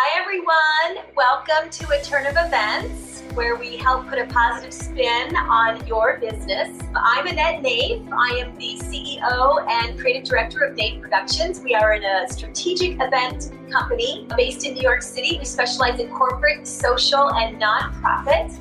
Hi, everyone. Welcome to a turn of events where we help put a positive spin on your business. I'm Annette Naif. I am the CEO and creative director of Naif Productions. We are in a strategic event company based in New York City. We specialize in corporate, social, and nonprofit.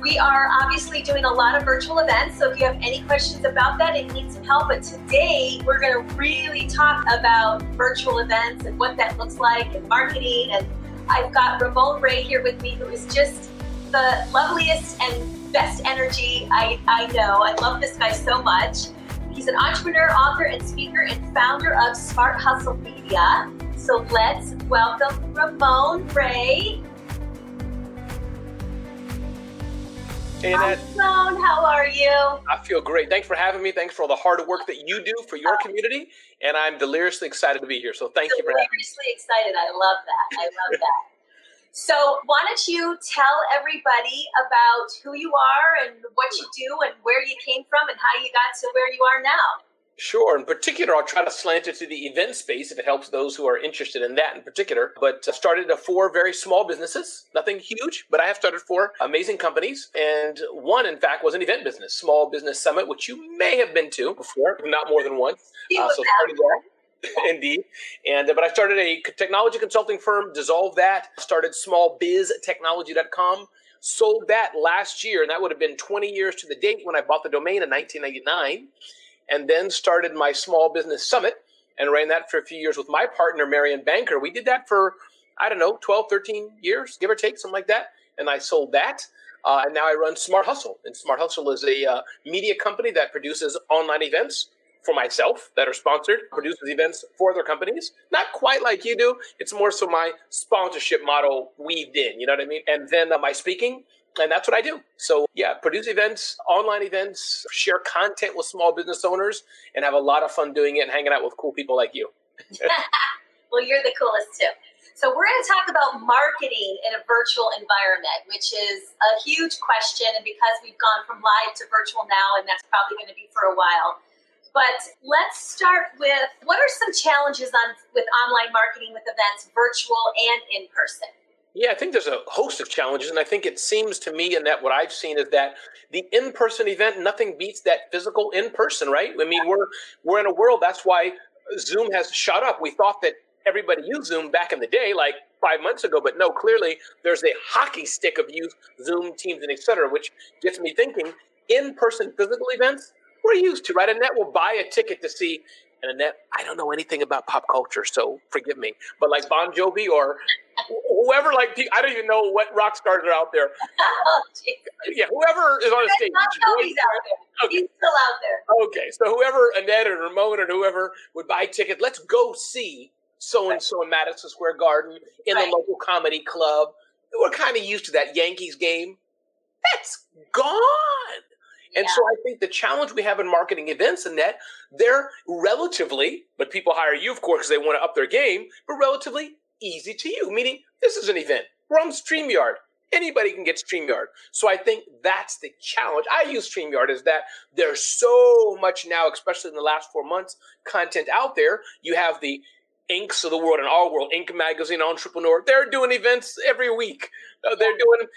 We are obviously doing a lot of virtual events, so if you have any questions about that and need some help, but today we're going to really talk about virtual events and what that looks like and marketing. And I've got Ramon Ray here with me, who is just the loveliest and best energy I, I know. I love this guy so much. He's an entrepreneur, author, and speaker, and founder of Smart Hustle Media. So let's welcome Ramon Ray. Annette. Hi, how are you? I feel great. Thanks for having me. Thanks for all the hard work that you do for your community. And I'm deliriously excited to be here. So thank you for having me. Deliriously excited. I love that. I love that. So, why don't you tell everybody about who you are and what you do and where you came from and how you got to where you are now? Sure. In particular, I'll try to slant it to the event space if it helps those who are interested in that in particular. But I started four very small businesses, nothing huge, but I have started four amazing companies. And one, in fact, was an event business, Small Business Summit, which you may have been to before, not more than once. Uh, so started that. Indeed. And but I started a technology consulting firm, dissolved that, started smallbiztechnology.com, sold that last year, and that would have been 20 years to the date when I bought the domain in 1999 and then started my small business summit and ran that for a few years with my partner, Marion Banker. We did that for, I don't know, 12, 13 years, give or take, something like that. And I sold that. Uh, and now I run Smart Hustle. And Smart Hustle is a uh, media company that produces online events for myself that are sponsored, produces events for other companies. Not quite like you do. It's more so my sponsorship model weaved in, you know what I mean? And then uh, my speaking, and that's what I do. So, yeah, produce events, online events, share content with small business owners, and have a lot of fun doing it and hanging out with cool people like you. well, you're the coolest too. So, we're going to talk about marketing in a virtual environment, which is a huge question. And because we've gone from live to virtual now, and that's probably going to be for a while. But let's start with what are some challenges on with online marketing with events, virtual and in person? Yeah, I think there's a host of challenges, and I think it seems to me, and that what I've seen is that the in-person event, nothing beats that physical in-person, right? I mean, we're we're in a world that's why Zoom has shut up. We thought that everybody used Zoom back in the day, like five months ago, but no, clearly there's a hockey stick of use Zoom, Teams, and etc., which gets me thinking: in-person physical events we're used to, right? Annette will buy a ticket to see and Annette, I don't know anything about pop culture, so forgive me. But like Bon Jovi or whoever, like I don't even know what rock stars are out there. Oh, yeah, whoever is on the stage. Bon Jovi's out there. Okay. He's still out there. Okay, so whoever Annette or Ramon or whoever would buy tickets, let's go see so and so in Madison Square Garden in right. the local comedy club. We're kind of used to that Yankees game. That's gone. And yeah. so I think the challenge we have in marketing events and that they're relatively, but people hire you, of course, because they want to up their game, but relatively easy to you, meaning this is an event. We're on StreamYard. Anybody can get StreamYard. So I think that's the challenge. I use StreamYard is that there's so much now, especially in the last four months, content out there. You have the Inks of the world and our world, Inc. Magazine, Entrepreneur. They're doing events every week. Uh, they're doing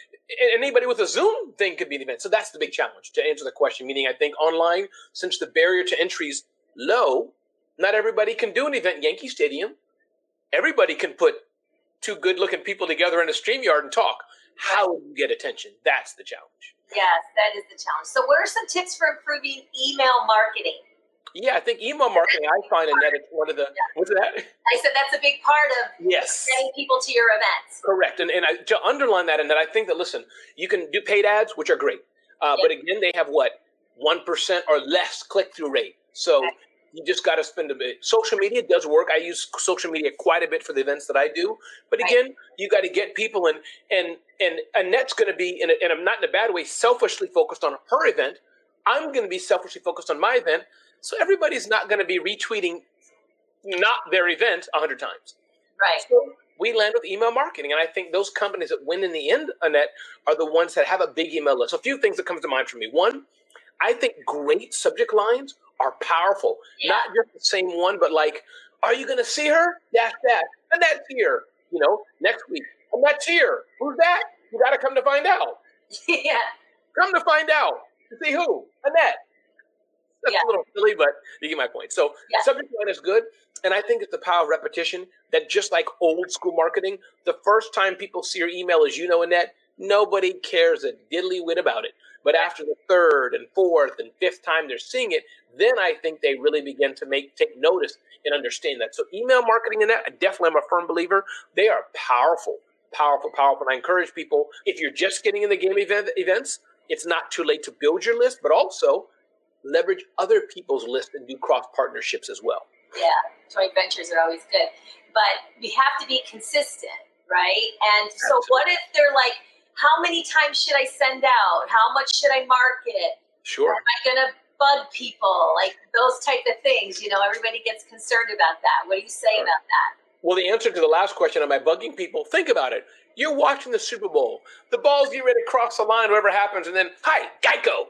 anybody with a Zoom thing could be an event. So that's the big challenge to answer the question. Meaning, I think online, since the barrier to entry is low, not everybody can do an event in Yankee Stadium. Everybody can put two good-looking people together in a stream yard and talk. How do you get attention? That's the challenge. Yes, that is the challenge. So, what are some tips for improving email marketing? Yeah, I think email marketing. I find in that it's one of the yeah. what's that? I said that's a big part of yes getting people to your events. Correct, and and I, to underline that, and that I think that listen, you can do paid ads, which are great, uh, but again, they have what one percent or less click through rate. So okay. you just got to spend a bit. Social media does work. I use social media quite a bit for the events that I do, but again, right. you got to get people and and and Annette's going to be in a, and I'm not in a bad way, selfishly focused on her event. I'm going to be selfishly focused on my event so everybody's not going to be retweeting not their event a hundred times. Right. So we land with email marketing, and I think those companies that win in the end, Annette, are the ones that have a big email list. So A few things that comes to mind for me. One, I think great subject lines are powerful. Yeah. Not just the same one, but like, are you going to see her? Dash dash. Annette's here. You know, next week, Annette's here. Who's that? You got to come to find out. yeah. Come to find out. See who? Annette. That's yeah. a little silly, but you get my point. So yeah. subject line is good, and I think it's the power of repetition that just like old school marketing, the first time people see your email as you know Annette, nobody cares a diddly whit about it. But after the third and fourth and fifth time they're seeing it, then I think they really begin to make take notice and understand that. So email marketing and that, I definitely am a firm believer. They are powerful, powerful, powerful. And I encourage people, if you're just getting in the game event, events, it's not too late to build your list, but also leverage other people's list and do cross partnerships as well. Yeah, joint ventures are always good. But we have to be consistent, right? And so Absolutely. what if they're like, how many times should I send out? How much should I market? Sure. Am I going to bug people? Like those type of things. You know, everybody gets concerned about that. What do you say sure. about that? Well, the answer to the last question, am I bugging people? Think about it. You're watching the Super Bowl. The ball's getting ready to cross the line, whatever happens, and then, hi, Geico.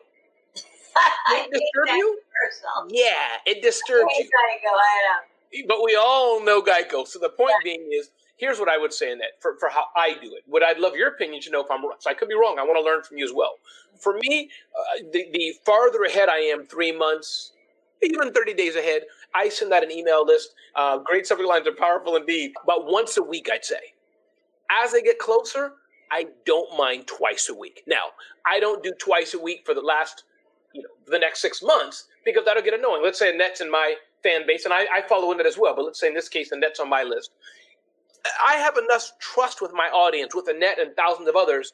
it disturb you? Personal. Yeah, it disturbs you. Geico. But we all know Geico. So the point yeah. being is, here's what I would say in that for, for how I do it. What I'd love your opinion to know if I'm wrong. So I could be wrong. I want to learn from you as well. For me, uh, the, the farther ahead I am, three months, even 30 days ahead, I send out an email list. Uh, great subject lines are powerful indeed. But once a week, I'd say. As I get closer, I don't mind twice a week. Now, I don't do twice a week for the last, you know, the next six months because that'll get annoying. Let's say Annette's in my fan base, and I, I follow Annette as well, but let's say in this case, Annette's on my list. I have enough trust with my audience, with Annette and thousands of others.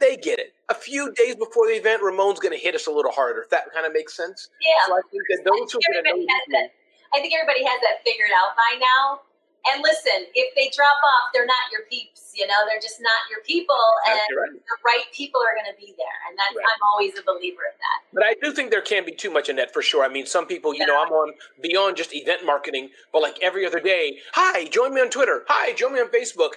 They get it. A few days before the event, Ramon's going to hit us a little harder. If that kind of makes sense. Yeah. So I think that those who are going to know. I think everybody has that figured out by now. And listen, if they drop off, they're not your peeps. You know, they're just not your people, and right. the right people are going to be there. And that's right. I'm always a believer of that. But I do think there can be too much in that for sure. I mean, some people, you yeah. know, I'm on beyond just event marketing, but like every other day, hi, join me on Twitter. Hi, join me on Facebook.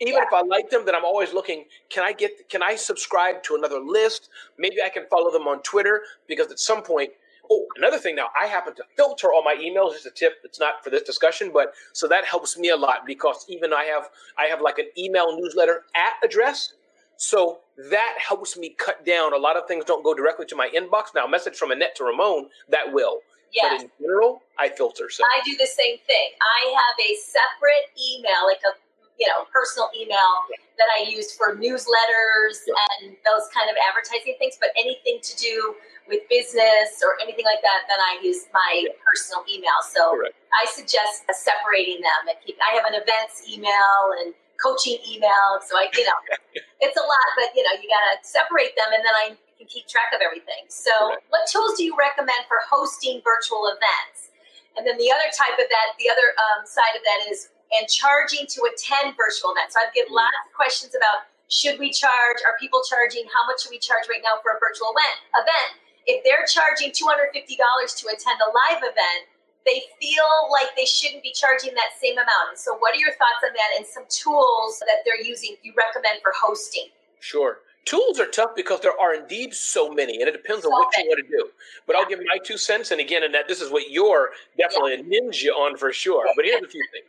Even yeah. if I like them, then I'm always looking. Can I get? Can I subscribe to another list? Maybe I can follow them on Twitter because at some point Oh, another thing now, I happen to filter all my emails. Just a tip. It's not for this discussion, but so that helps me a lot because even I have I have like an email newsletter at address. So that helps me cut down. A lot of things don't go directly to my inbox. Now, a message from Annette to Ramon, that will. Yes. But in general, I filter. So I do the same thing. I have a separate email, like a you know personal email that I use for newsletters yeah. and those kind of advertising things. But anything to do with business or anything like that, then I use my yeah. personal email. So Correct. I suggest separating them. And keep, I have an events email and coaching email. So I, you know, it's a lot, but you know, you got to separate them and then I can keep track of everything. So Correct. what tools do you recommend for hosting virtual events? And then the other type of that, the other um, side of that is and charging to attend virtual events. So I get mm. lots of questions about should we charge? Are people charging? How much should we charge right now for a virtual event? Event if they're charging $250 to attend a live event, they feel like they shouldn't be charging that same amount. And so, what are your thoughts on that and some tools that they're using you recommend for hosting? Sure. Tools are tough because there are indeed so many, and it depends on so what many. you want to do. But yeah. I'll give my two cents. And again, and that this is what you're definitely yeah. a ninja on for sure. But here's a few things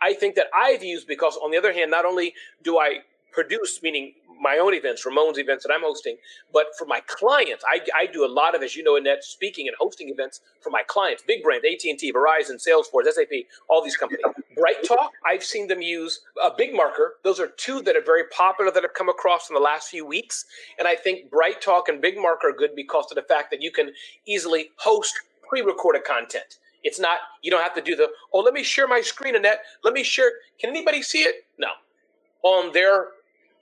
I think that I've used because, on the other hand, not only do I produce, meaning my own events, Ramon's events that I'm hosting, but for my clients, I, I do a lot of, as you know, Annette speaking and hosting events for my clients, big brands, AT&T, Verizon, Salesforce, SAP, all these companies. Bright Talk, I've seen them use a big marker. Those are two that are very popular that have come across in the last few weeks. And I think Bright Talk and Big Marker are good because of the fact that you can easily host pre-recorded content. It's not, you don't have to do the, oh, let me share my screen, Annette. Let me share. Can anybody see it? No. On their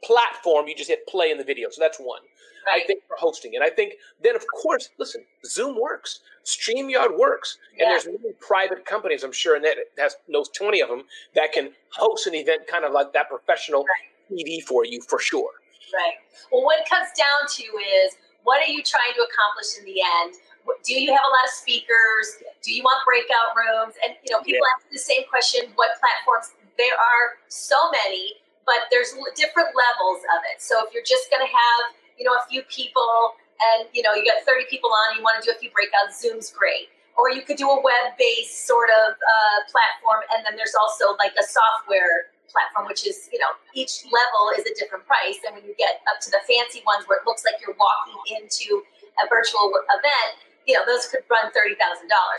platform, you just hit play in the video. So that's one. Right. I think for hosting. And I think then, of course, listen, Zoom works, StreamYard works, and yeah. there's many private companies, I'm sure, and that has knows 20 of them that can host an event kind of like that professional right. TV for you for sure. Right. Well, what it comes down to is what are you trying to accomplish in the end? Do you have a lot of speakers? Do you want breakout rooms? And you know, people yeah. ask the same question: What platforms? There are so many but there's different levels of it. So if you're just going to have, you know, a few people and, you know, you got 30 people on and you want to do a few breakouts, Zoom's great. Or you could do a web-based sort of uh, platform, and then there's also like a software platform, which is, you know, each level is a different price. And when you get up to the fancy ones where it looks like you're walking into a virtual event, you know, those could run $30,000.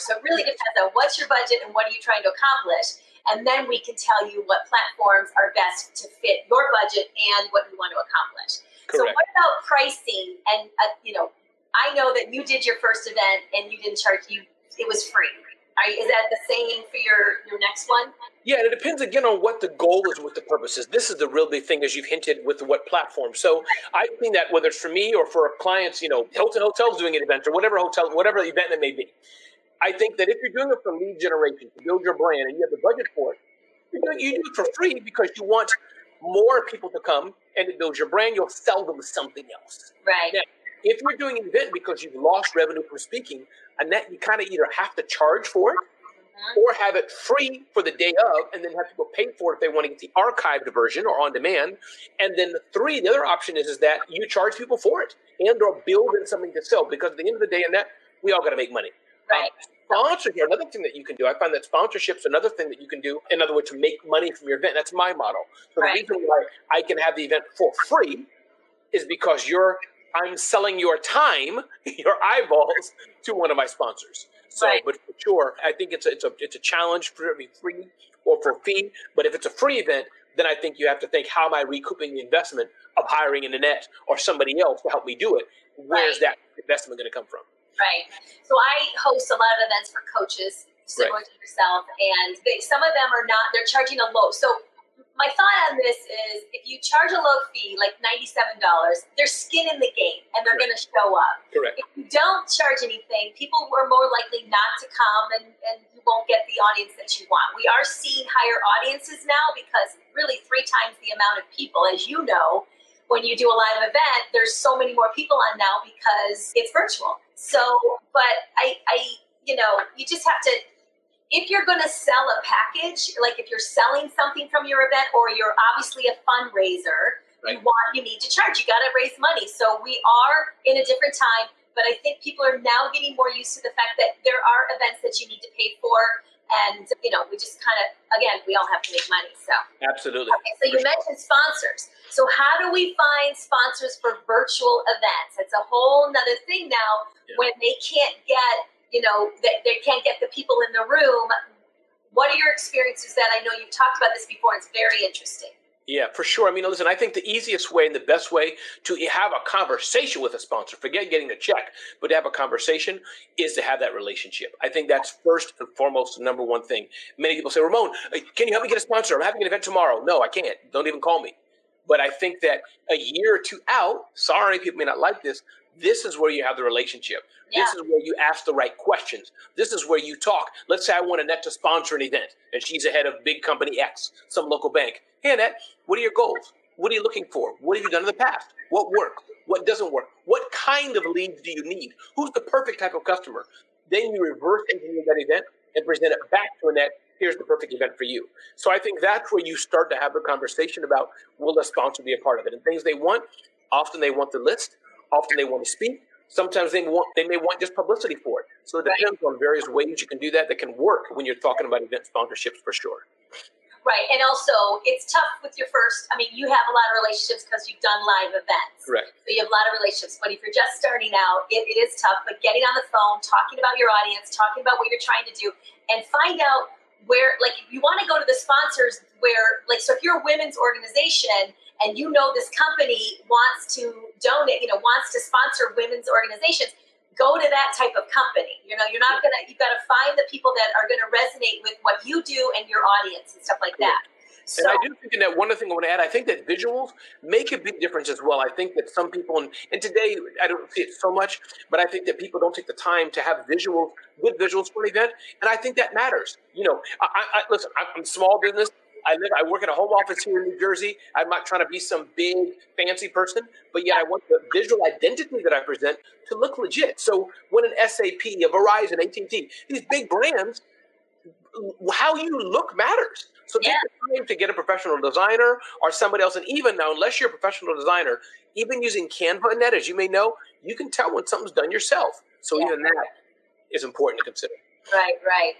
So it really depends on what's your budget and what are you trying to accomplish. And then we can tell you what platforms are best to fit your budget and what you want to accomplish. Correct. So what about pricing? And, uh, you know, I know that you did your first event and you didn't charge you, it was free. Are, is that the same for your, your next one? Yeah, and it depends again on what the goal is, what the purpose is. This is the real big thing, as you've hinted, with what platform. So I've seen that whether it's for me or for clients, you know, Hilton Hotels doing an event or whatever hotel, whatever event it may be, I think that if you're doing it for lead generation to build your brand and you have the budget for it, you do, you do it for free because you want more people to come and it builds your brand. You'll sell them something else. Right. Now, if you're doing an event because you've lost revenue from speaking, and that you kind of either have to charge for it mm-hmm. or have it free for the day of, and then have people pay for it if they want to get the archived version or on demand. And then the three, the other option is, is that you charge people for it and or build in something to sell because at the end of the day, in that we all got to make money. Right. Um, sponsorship, another thing that you can do. I find that sponsorship's another thing that you can do. In other words, to make money from your event. That's my model. So right. the reason why I can have the event for free is because you're I'm selling your time, your eyeballs to one of my sponsors. So, right. but for sure, I think it's a, it's a it's a challenge for it to be free or for fee. But if it's a free event, then I think you have to think, how am I recouping the investment of hiring an Annette or somebody else to help me do it? Where's right. that investment going to come from? Right. So I host a lot of events for coaches, similar right. to yourself, and they, some of them are not. They're charging a low. So my thought on this is if you charge a low fee, like $97, there's skin in the game and they're going to show up. Correct. If you don't charge anything, people are more likely not to come and, and you won't get the audience that you want. We are seeing higher audiences now because really three times the amount of people, as you know, when you do a live event, there's so many more people on now because it's virtual. So, but I, I, you know, you just have to, if you're going to sell a package, like if you're selling something from your event or you're obviously a fundraiser, right. you want, you need to charge, you got to raise money. So we are in a different time, but I think people are now getting more used to the fact that there are events that you need to pay for and you know we just kind of again we all have to make money so. Absolutely. Okay so you mentioned sponsors. So how do we find sponsors for virtual events? It's a whole nother thing now yeah. when they can't get you know they, they can't get the people in the room. What are your experiences that i know you've talked about this before it's very interesting yeah, for sure. I mean, listen, I think the easiest way and the best way to have a conversation with a sponsor, forget getting a check, but to have a conversation is to have that relationship. I think that's first and foremost the number one thing. Many people say, Ramon, can you help me get a sponsor? I'm having an event tomorrow. No, I can't. Don't even call me. But I think that a year or two out, sorry, people may not like this, this is where you have the relationship. Yeah. This is where you ask the right questions. This is where you talk. Let's say I want Annette to sponsor an event and she's ahead of big company X, some local bank. Hey, Annette, what are your goals? What are you looking for? What have you done in the past? What works? What doesn't work? What kind of leads do you need? Who's the perfect type of customer? Then you reverse engineer that event and present it back to Annette. Here's the perfect event for you. So I think that's where you start to have the conversation about will the sponsor be a part of it? And things they want, often they want the list, often they want to speak, sometimes they want they may want just publicity for it. So it depends right. on various ways you can do that that can work when you're talking about event sponsorships for sure. Right. And also, it's tough with your first. I mean, you have a lot of relationships because you've done live events. Correct. So you have a lot of relationships. But if you're just starting out, it, it is tough. But getting on the phone, talking about your audience, talking about what you're trying to do, and find out where, like, you want to go to the sponsors where, like, so if you're a women's organization and you know this company wants to donate, you know, wants to sponsor women's organizations go to that type of company. You know, you're not gonna you've got to find the people that are gonna resonate with what you do and your audience and stuff like that. So, and I do think that one other thing I want to add, I think that visuals make a big difference as well. I think that some people, and, and today I don't see it so much, but I think that people don't take the time to have visuals, good visuals for an event, and I think that matters. You know, I, I listen, I'm small business. I live, I work in a home office here in New Jersey. I'm not trying to be some big fancy person, but yet I want the visual identity that I present to look legit. So when an SAP, a Verizon, AT&T, these big brands, how you look matters. So yeah. take the time to get a professional designer or somebody else. And even now, unless you're a professional designer, even using Canva and that, as you may know, you can tell when something's done yourself. So yeah. even that is important to consider. Right, right.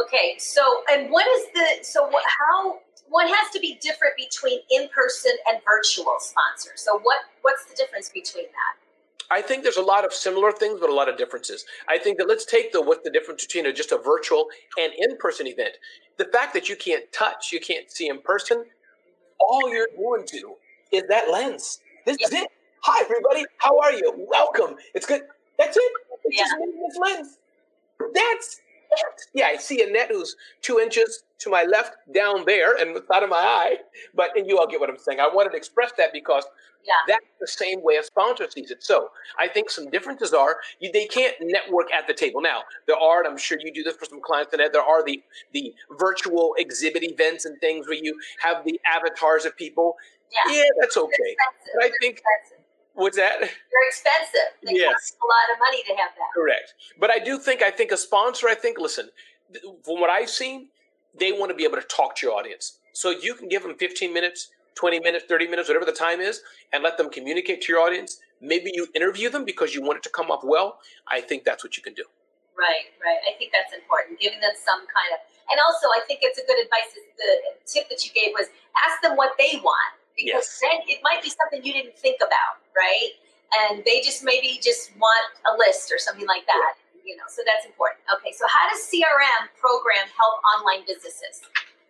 Okay, so and what is the so what how one has to be different between in-person and virtual sponsors. So what what's the difference between that? I think there's a lot of similar things, but a lot of differences. I think that let's take the what's the difference between a, just a virtual and in-person event. The fact that you can't touch, you can't see in person, all you're going to is that lens. This is it. Hi, everybody. How are you? Welcome. It's good. That's it. It's yeah. just this lens. That's it. Yeah, I see Annette who's two inches to my left down there and the side of my eye. But and you all get what I'm saying. I wanted to express that because yeah. that's the same way a sponsor sees it. So I think some differences are you, they can't network at the table. Now there are, and I'm sure you do this for some clients. That there are the the virtual exhibit events and things where you have the avatars of people. Yeah, yeah that's okay. But I think What's that? They're expensive. They yes. cost a lot of money to have that. Correct. But I do think I think a sponsor. I think listen, from what I've seen, they want to be able to talk to your audience. So you can give them 15 minutes, 20 minutes, 30 minutes, whatever the time is, and let them communicate to your audience. Maybe you interview them because you want it to come off well. I think that's what you can do. Right, right. I think that's important. Giving them some kind of, and also I think it's a good advice. Is the tip that you gave was ask them what they want because yes. then it might be something you didn't think about, right? And they just maybe just want a list or something like that. You know, so that's important. Okay, so how does CRM program help online businesses?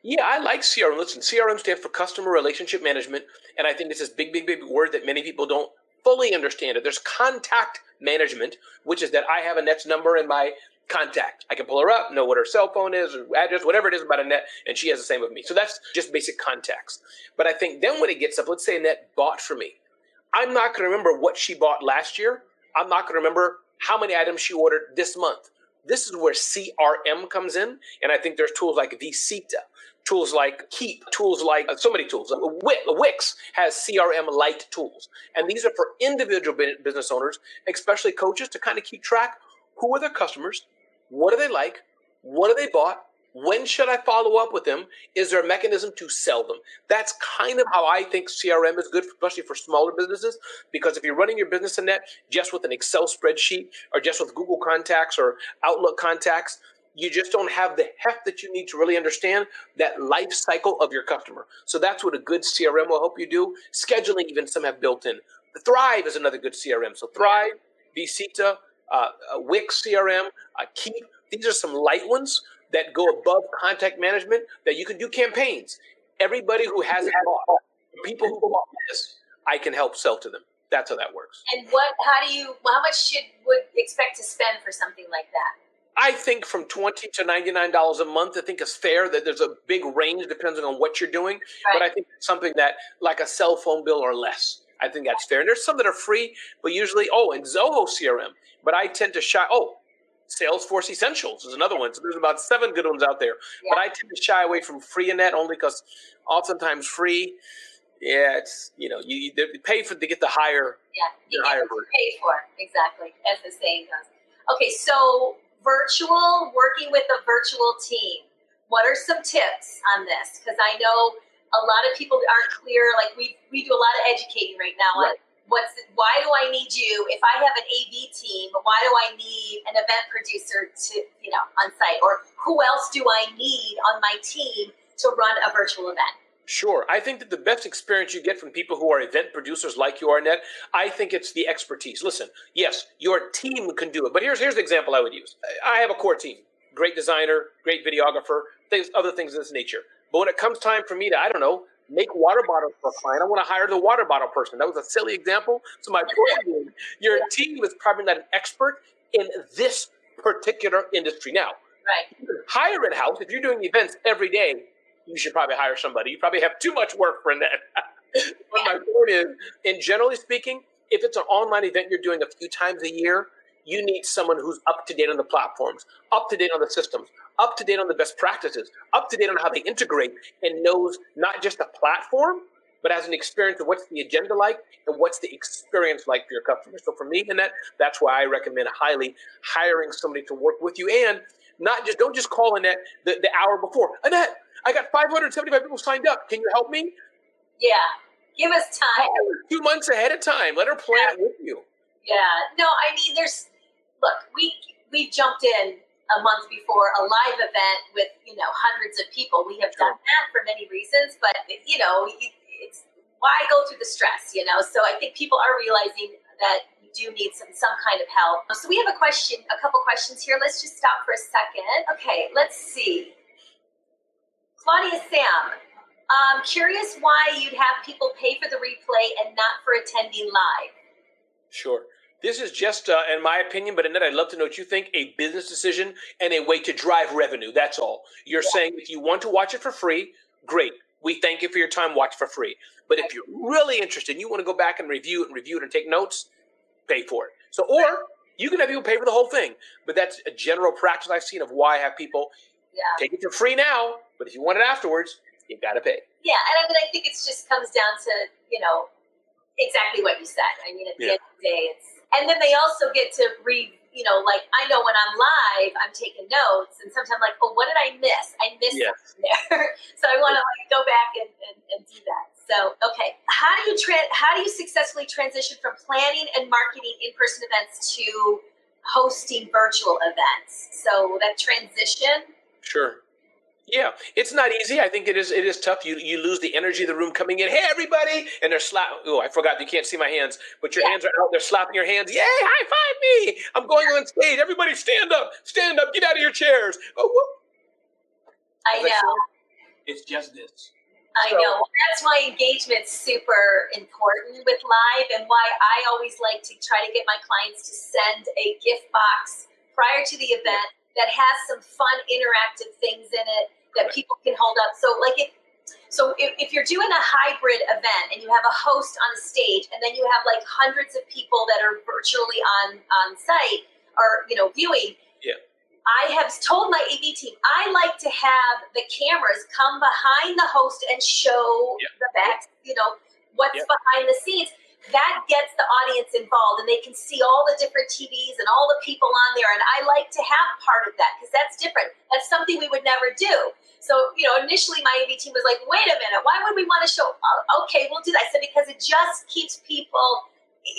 Yeah, I like CRM. Listen, CRM stands for Customer Relationship Management, and I think it's this big, big, big word that many people don't fully understand it. There's contact management, which is that I have Annette's number in my contact. I can pull her up, know what her cell phone is, or address, whatever it is about Annette, and she has the same with me. So that's just basic context. But I think then when it gets up, let's say Annette bought for me. I'm not going to remember what she bought last year. I'm not going to remember how many items she ordered this month. This is where CRM comes in. And I think there's tools like vcita, tools like Keap, tools like uh, so many tools. Uh, Wix has CRM light tools. And these are for individual business owners, especially coaches, to kind of keep track who are their customers, what do they like? What have they bought? When should I follow up with them? Is there a mechanism to sell them? That's kind of how I think CRM is good, especially for smaller businesses. Because if you're running your business in that just with an Excel spreadsheet or just with Google contacts or Outlook contacts, you just don't have the heft that you need to really understand that life cycle of your customer. So that's what a good CRM will help you do. Scheduling, even some have built in. Thrive is another good CRM. So Thrive, vcita, uh, Wix CRM, uh, Keap. These are some light ones that go above contact management that you can do campaigns. Everybody who has bought, people who bought this, I can help sell to them. That's how that works. And what? How do you? How much should would expect to spend for something like that? I think from twenty to ninety nine dollars a month. I think is fair. That there's a big range depending on what you're doing. Right. But I think something that like a cell phone bill or less. I think that's fair. And there's some that are free, but usually, oh, and Zoho CRM. But I tend to shy. Oh, Salesforce Essentials is another one. So there's about seven good ones out there. Yeah. But I tend to shy away from free in that only because oftentimes free, yeah, it's you know you, you pay for to get the higher. Yeah, you get higher pay for exactly as the saying goes. Okay, so virtual working with a virtual team. What are some tips on this? Because I know a lot of people aren't clear. Like we we do a lot of educating right now right. on what's the, why do I need you if I have an AV team? Why do I need an event producer to you know on site, or who else do I need on my team to run a virtual event? Sure. I think that the best experience you get from people who are event producers like you are, Net, I think it's the expertise. Listen, yes, your team can do it, but here's here's the example I would use. I have a core team, great designer, great videographer, things, other things of this nature. But when it comes time for me to, I don't know, make water bottles for a client, I want to hire the water bottle person. That was a silly example. So my point is, your team is probably not an expert in this particular industry. Now, right. hire it house. If you're doing events every day, you should probably hire somebody. You probably have too much work for that. but my point is, in generally speaking, if it's an online event you're doing a few times a year, you need someone who's up to date on the platforms, up to date on the systems, up to date on the best practices, up to date on how they integrate, and knows not just the platform, but has an experience of what's the agenda like and what's the experience like for your customers. So for me, Annette, that's why I recommend highly hiring somebody to work with you and not just don't just call Annette the, the hour before. Annette, I got 575 people signed up. Can you help me? Yeah. Give us time. Two months ahead of time. Let her plan yeah. it with you. Yeah. No, I mean, there's look, we we've jumped in a month before a live event with you know hundreds of people. We have done that for many reasons, but you know, it's why go through the stress, you know? So I think people are realizing that you do need some some kind of help. So we have a question, a couple questions here. Let's just stop for a second. Okay, let's see. Claudia Sam, I'm curious why you'd have people pay for the replay and not for attending live. Sure. This is just, uh, in my opinion, but Annette, I'd love to know what you think, a business decision and a way to drive revenue. That's all. You're yeah. saying if you want to watch it for free, great. We thank you for your time. Watch for free. But if you're really interested and you want to go back and review it and review it and take notes, pay for it. So, or you can have people pay for the whole thing. But that's a general practice I've seen of why I have people yeah. take it for free now. But if you want it afterwards, you've got to pay. Yeah, and I mean, I think it just comes down to you know exactly what you said. I mean, at the yeah. end of the day, it's and then they also get to read you know, like I know when I'm live, I'm taking notes, and sometimes I'm like, oh, what did I miss? I missed yes. there, so I want to like go back and, and, and, do that. So, okay, how do you tra- how do you successfully transition from planning and marketing in-person events to hosting virtual events? So that transition. Sure. Yeah, it's not easy. I think it is. It is tough. You you lose the energy of the room coming in. Hey, everybody! And they're slap. Oh, I forgot. You can't see my hands, but your yeah. hands are out. They're slapping your hands. Yay! High five me! I'm going on stage. Everybody, stand up! Stand up! Get out of your chairs! Oh, whoop. I know. I said, it's just this. I so, know. That's why engagement's super important with live, and why I always like to try to get my clients to send a gift box prior to the event that has some fun interactive things in it that people can hold up. So like if so if, if you're doing a hybrid event and you have a host on a stage and then you have like hundreds of people that are virtually on on site or you know viewing yeah I have told my AV team I like to have the cameras come behind the host and show yeah. the back, you know, what's yeah. behind the scenes that gets the audience involved and they can see all the different TVs and all the people on there. And I like to have part of that because that's different. That's something we would never do. So, you know, initially my AV team was like, wait a minute, why would we want to show? Oh, okay, we'll do that. I said, because it just keeps people,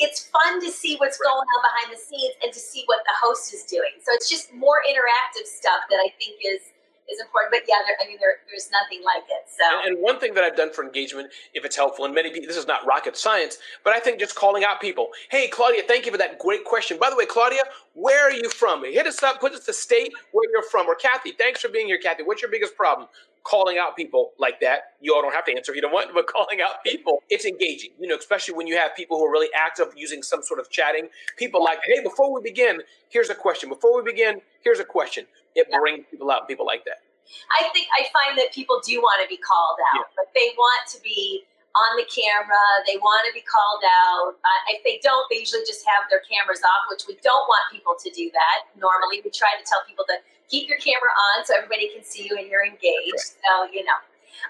it's fun to see what's going on behind the scenes and to see what the host is doing. So it's just more interactive stuff that I think is is important. But yeah, there, I mean, there, there's nothing like it. So, and, and, one thing that I've done for engagement, if it's helpful, and many people, this is not rocket science, but I think just calling out people. Hey, Claudia, thank you for that great question. By the way, Claudia, where are you from? Hit us up, put us the state where you're from. Or Kathy, thanks for being here, Kathy. What's your biggest problem? calling out people like that. You all don't have to answer if you don't want, but calling out people, it's engaging. You know, especially when you have people who are really active using some sort of chatting. People like, hey, before we begin, here's a question. Before we begin, here's a question. It yeah. brings people out, people like that. I think I find that people do want to be called out, yeah. but they want to be on the camera. They want to be called out. Uh, if they don't, they usually just have their cameras off, which we don't want people to do that. Normally, we try to tell people to keep your camera on so everybody can see you and you're engaged. So, you know.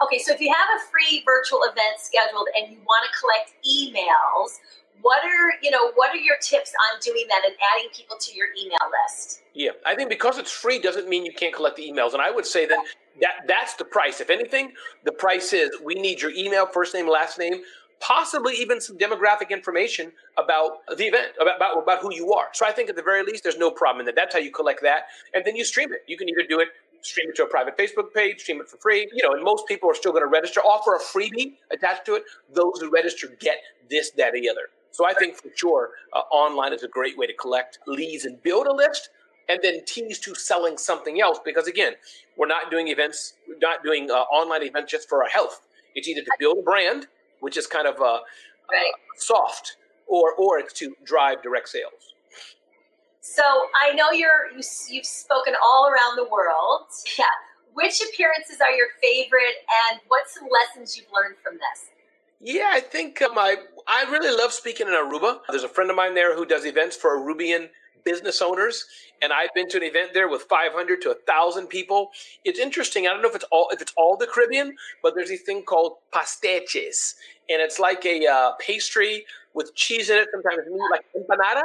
Okay, so if you have a free virtual event scheduled and you want to collect emails, what are you know what are your tips on doing that and adding people to your email list yeah i think because it's free doesn't mean you can't collect the emails and i would say that that that's the price if anything the price is we need your email first name last name possibly even some demographic information about the event about, about, about who you are so i think at the very least there's no problem in that that's how you collect that and then you stream it you can either do it stream it to a private Facebook page, stream it for free. You know, and most people are still going to register, offer a freebie attached to it. Those who register get this, that, or the other. So I think for sure, uh, online is a great way to collect leads and build a list and then tease to selling something else. Because again, we're not doing events, we're not doing uh, online events just for our health. It's either to build a brand, which is kind of uh, uh soft, or or it's to drive direct sales. So I know you're you, you've spoken all around the world. Yeah. Which appearances are your favorite, and what's some lessons you've learned from this? Yeah, I think um, I really love speaking in Aruba. There's a friend of mine there who does events for Arubian business owners, and I've been to an event there with 500 to 1,000 people. It's interesting. I don't know if it's all if it's all the Caribbean, but there's a thing called pastechis, and it's like a uh, pastry with cheese in it, sometimes meat, like empanada.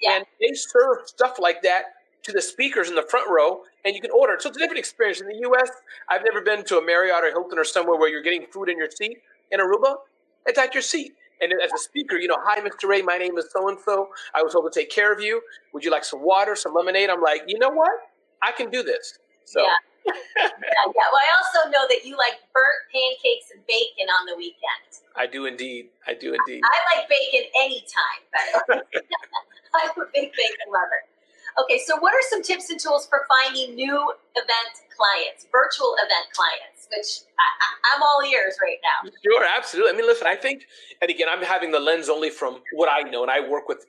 Yeah. And they serve stuff like that to the speakers in the front row, and you can order. So it's a different experience. In the U.S., I've never been to a Marriott or Hilton or somewhere where you're getting food in your seat. In Aruba, it's at your seat. And as a speaker, you know, hi, Mr. Ray, my name is so and so. I was told to take care of you. Would you like some water, some lemonade? I'm like, you know what? I can do this. So. Yeah. yeah, yeah. Well, I also know that you like burnt pancakes and bacon on the weekend. I do indeed. I do indeed. I like bacon anytime. But I'm a big bacon lover. Okay, so what are some tips and tools for finding new event clients, virtual event clients, which I, am all ears right now? Sure, absolutely. I mean, listen, I think, and again, I'm having the lens only from what I know, and I work with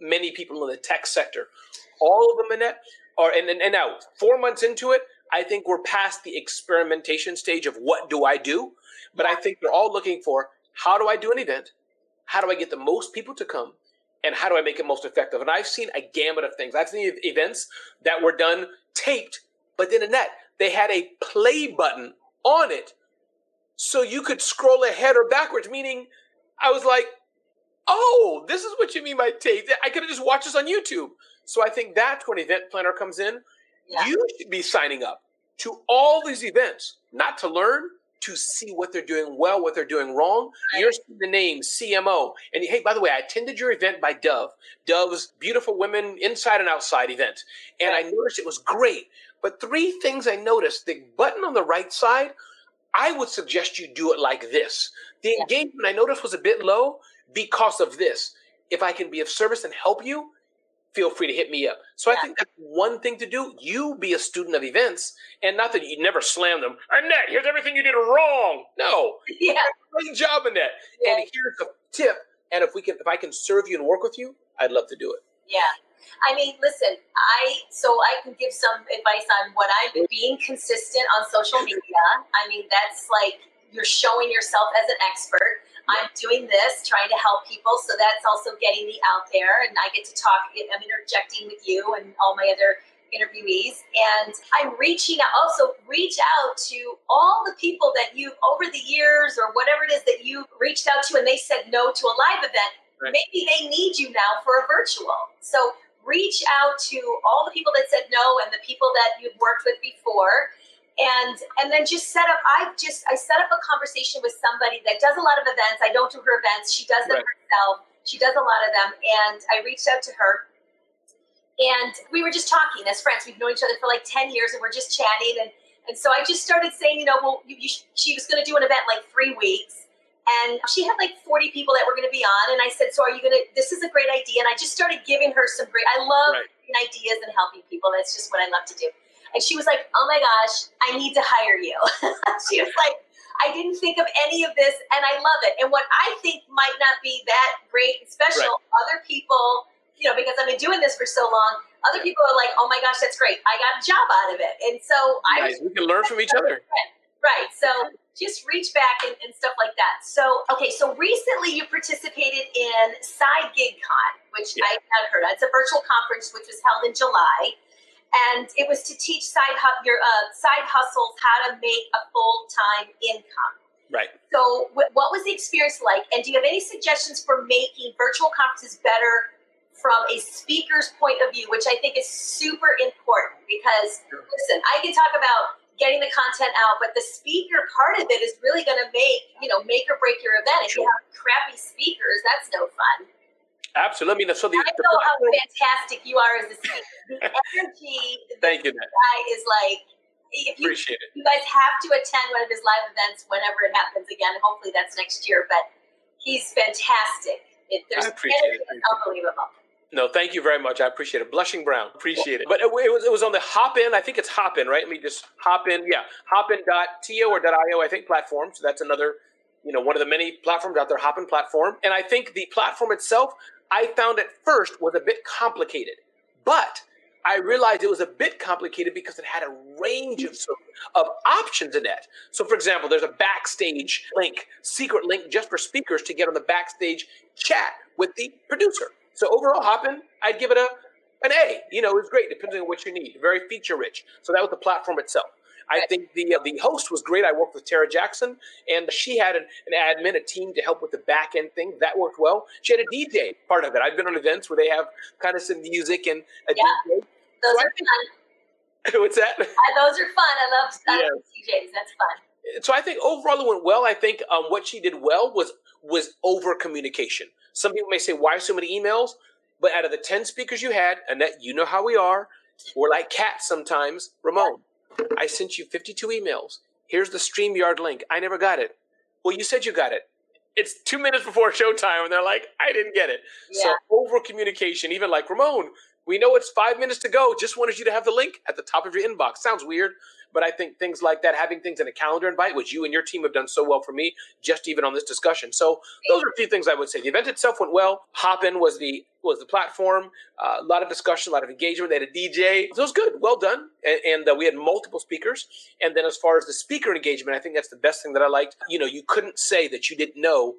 many people in the tech sector. All of them, Annette, are, and, and, and now, four months into it, I think we're past the experimentation stage of what do I do, but I think they're all looking for how do I do an event? How do I get the most people to come? And how do I make it most effective? And I've seen a gamut of things. I've seen events that were done taped, but then in that they had a play button on it, so you could scroll ahead or backwards. Meaning, I was like, "Oh, this is what you mean by tape." I could have just watched this on YouTube. So I think that's when event planner comes in. Yeah. You should be signing up to all these events, not to learn, to see what they're doing well, what they're doing wrong. Right. You're the name CMO. And hey, by the way, I attended your event by Dove, Dove's Beautiful Women Inside and Outside event. And. I noticed it was great. But three things I noticed the button on the right side, I would suggest you do it like this. The engagement I noticed was a bit low because of this. If I can be of service and help you, feel free to hit me up. So yeah. I think that's one thing to do. You be a student of events, and not that you never slam them. Annette, here's everything you did wrong. No, yeah, great job, Annette. Yeah. And here's a tip. And if we can, if I can serve you and work with you, I'd love to do it. Yeah. I mean, listen, I so I can give some advice on what I'm being consistent on social media. I mean, that's like you're showing yourself as an expert I'm doing this, trying to help people. So that's also getting me out there. And I get to talk, I'm interjecting with you and all my other interviewees. And I'm reaching out, also reach out to all the people that you've, over the years or whatever it is that you reached out to and they said no to a live event. Right. Maybe they need you now for a virtual. So reach out to all the people that said no and the people that you've worked with before and and then just set up i just i set up a conversation with somebody that does a lot of events. I don't do her events. She does them right. herself. She does a lot of them. And i reached out to her. And we were just talking as friends. We've known each other for like 10 years and we're just chatting. And and so i just started saying you know well you, you, she was going to do an event like three weeks. And she had like 40 people that were going to be on. And i said so are you going to this is a great idea. And i just started giving her some great i love right. ideas and helping people. That's just what i love to do and she was like, Oh my gosh, I need to hire you. she was like, I didn't think of any of this and I love it. And what I think might not be that great and special, right. other people, you know, because I've been doing this for so long, other people are like, oh my gosh, that's great. I got a job out of it. And so nice. I we can learn from each other. Right. So just reach back and, and, stuff like that. So, okay, so recently you participated in Side Gig Con, which yeah. I had heard. It's a virtual conference which was held in July and it was to teach side hu- your uh, side hustles how to make a full time income. Right. So, wh- what was the experience like? And do you have any suggestions for making virtual conferences better from a speaker's point of view, which I think is super important? Because sure. listen, I can talk about getting the content out, but the speaker part of it is really going to make you know make or break your event. If you have crappy speakers, that's no fun. Absolutely. I mean, so the, I the know how fantastic you are as a speaker. The energy Thank you, guy is like. If you, Appreciate it. You guys have to attend one of his live events whenever it happens again. Hopefully, that's next year. But he's fantastic. It, there's I appreciate it. unbelievable. No, thank you very much. I appreciate it. Blushing Brown, appreciate it. But it, it was it was on the Hopin. I think it's Hopin, right? Let me just Hopin. Yeah, Hopin.to or .io. I think platform. So that's another, you know, one of the many platforms out there. Hopin platform, and I think the platform itself I found at first was a bit complicated, but I realized it was a bit complicated because it had a range of, of options in it. So, for example, there's a backstage link, secret link just for speakers to get on the backstage chat with the producer. So, overall, Hopin, I'd give it a an A. You know, it's great depending on what you need. Very feature rich. So that was the platform itself. I think the uh, the host was great. I worked with Tara Jackson, and she had an, an admin, a team to help with the back end thing. That worked well. She had a DJ part of it. I've been on events where they have kind of some music and a yeah, DJ. Those so are fun. What's that? Uh, those are fun. I love, I love DJs. That's fun. So I think overall it went well. I think um, what she did well was was over communication. Some people may say, "Why so many emails?" But out of the ten speakers you had, Annette, you know how we are We're like cats sometimes. Ramon, I sent you 52 emails. Here's the StreamYard link. I never got it. Well, you said you got it. It's two minutes before showtime, and they're like, I didn't get it. Yeah. So over communication, even like Ramon, we know it's five minutes to go. Just wanted you to have the link at the top of your inbox. Sounds weird, but I think things like that, having things in a calendar invite, which you and your team have done so well for me, just even on this discussion. So those are a few things I would say. The event itself went well. Hopin was the was the platform. Uh, a lot of discussion, a lot of engagement. They had a DJ. So it was good. Well done. And, and uh, we had multiple speakers. And then as far as the speaker engagement, I think that's the best thing that I liked. You know, you couldn't say that you didn't know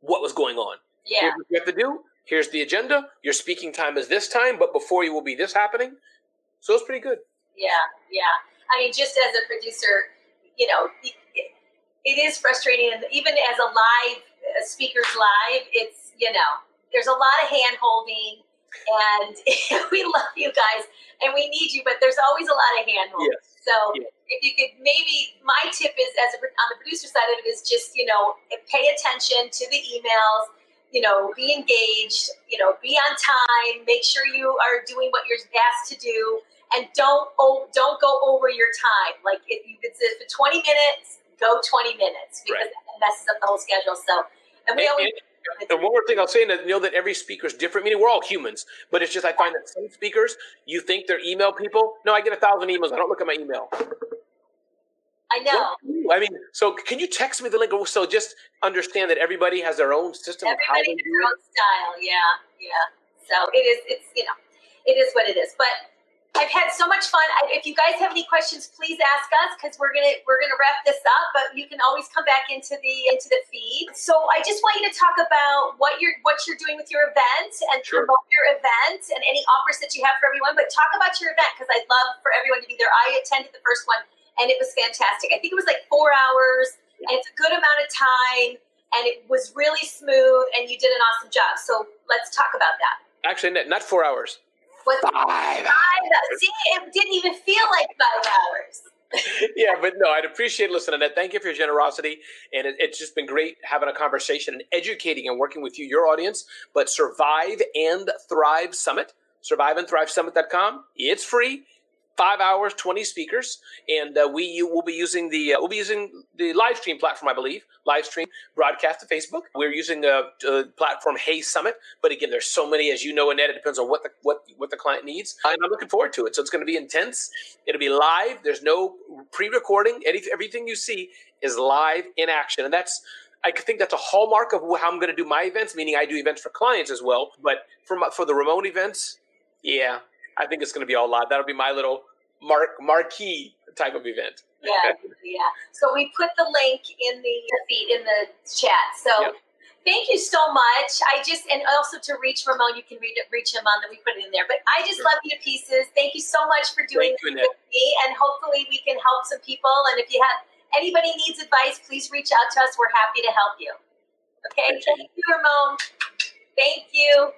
what was going on. Yeah. Here's what you have to do. Here's the agenda. Your speaking time is this time, but before you will be this happening. So it's pretty good. Yeah, yeah. I mean, just as a producer, you know, it, it is frustrating, and even as a live a speaker's live, it's you know, there's a lot of hand holding, and we love you guys, and we need you, but there's always a lot of hand holding. Yes. So yes. if you could maybe, my tip is as a, on the producer side of it is just you know, pay attention to the emails you know, be engaged, you know, be on time, make sure you are doing what you're asked to do, and don't oh, don't go over your time. Like if you sit for 20 minutes, go 20 minutes because right. it messes up the whole schedule. So, and we and, always. And, and one more thing I'll say, and know that every speaker is different. Meaning we're all humans, but it's just I find that some speakers, you think they're email people. No, I get a thousand emails. I don't look at my email. I know. I mean, so can you text me the link? So just understand that everybody has their own system everybody of how they do their own style. Yeah, yeah. So it is. It's you know, it is what it is. But I've had so much fun. I, if you guys have any questions, please ask us because we're gonna we're gonna wrap this up. But you can always come back into the into the feed. So I just want you to talk about what you're what you're doing with your event and sure. promote your event and any offers that you have for everyone. But talk about your event because I'd love for everyone to be there. I attended the first one and it was fantastic. I think it was like four hours and it's a good amount of time and it was really smooth and you did an awesome job. So let's talk about that. Actually, not four hours. What, five. five. See, it didn't even feel like five hours. yeah, but no, I'd appreciate listening. Annette. Thank you for your generosity, and it, it's just been great having a conversation and educating and working with you, your audience. But Survive and Thrive Summit, surviveandthrivesummit.com. It's free five hours, twenty speakers, and uh, we will be using the uh, we'll be using the live stream platform, I believe, live stream broadcast to Facebook. We're using a, a, platform Hey Summit, but again, there's so many, as you know, Annette. It depends on what the what what the client needs, and I'm looking forward to it. So it's going to be intense. It'll be live. There's no pre-recording. Everything you see is live in action, and that's I think that's a hallmark of how I'm going to do my events. Meaning, I do events for clients as well, but for my, for the remote events, yeah, I think it's going to be all live. That'll be my little mark marquee type of event. Yeah, yeah. So we put the link in the feed in the chat. So yep. thank you so much. I just and also to reach Ramon, you can read it, reach him on that we put it in there. But I just sure. love you to pieces. Thank you so much for doing you, this with me, and hopefully we can help some people. And if you have anybody needs advice, please reach out to us. We're happy to help you. Okay, thank you, Ramon. Thank you.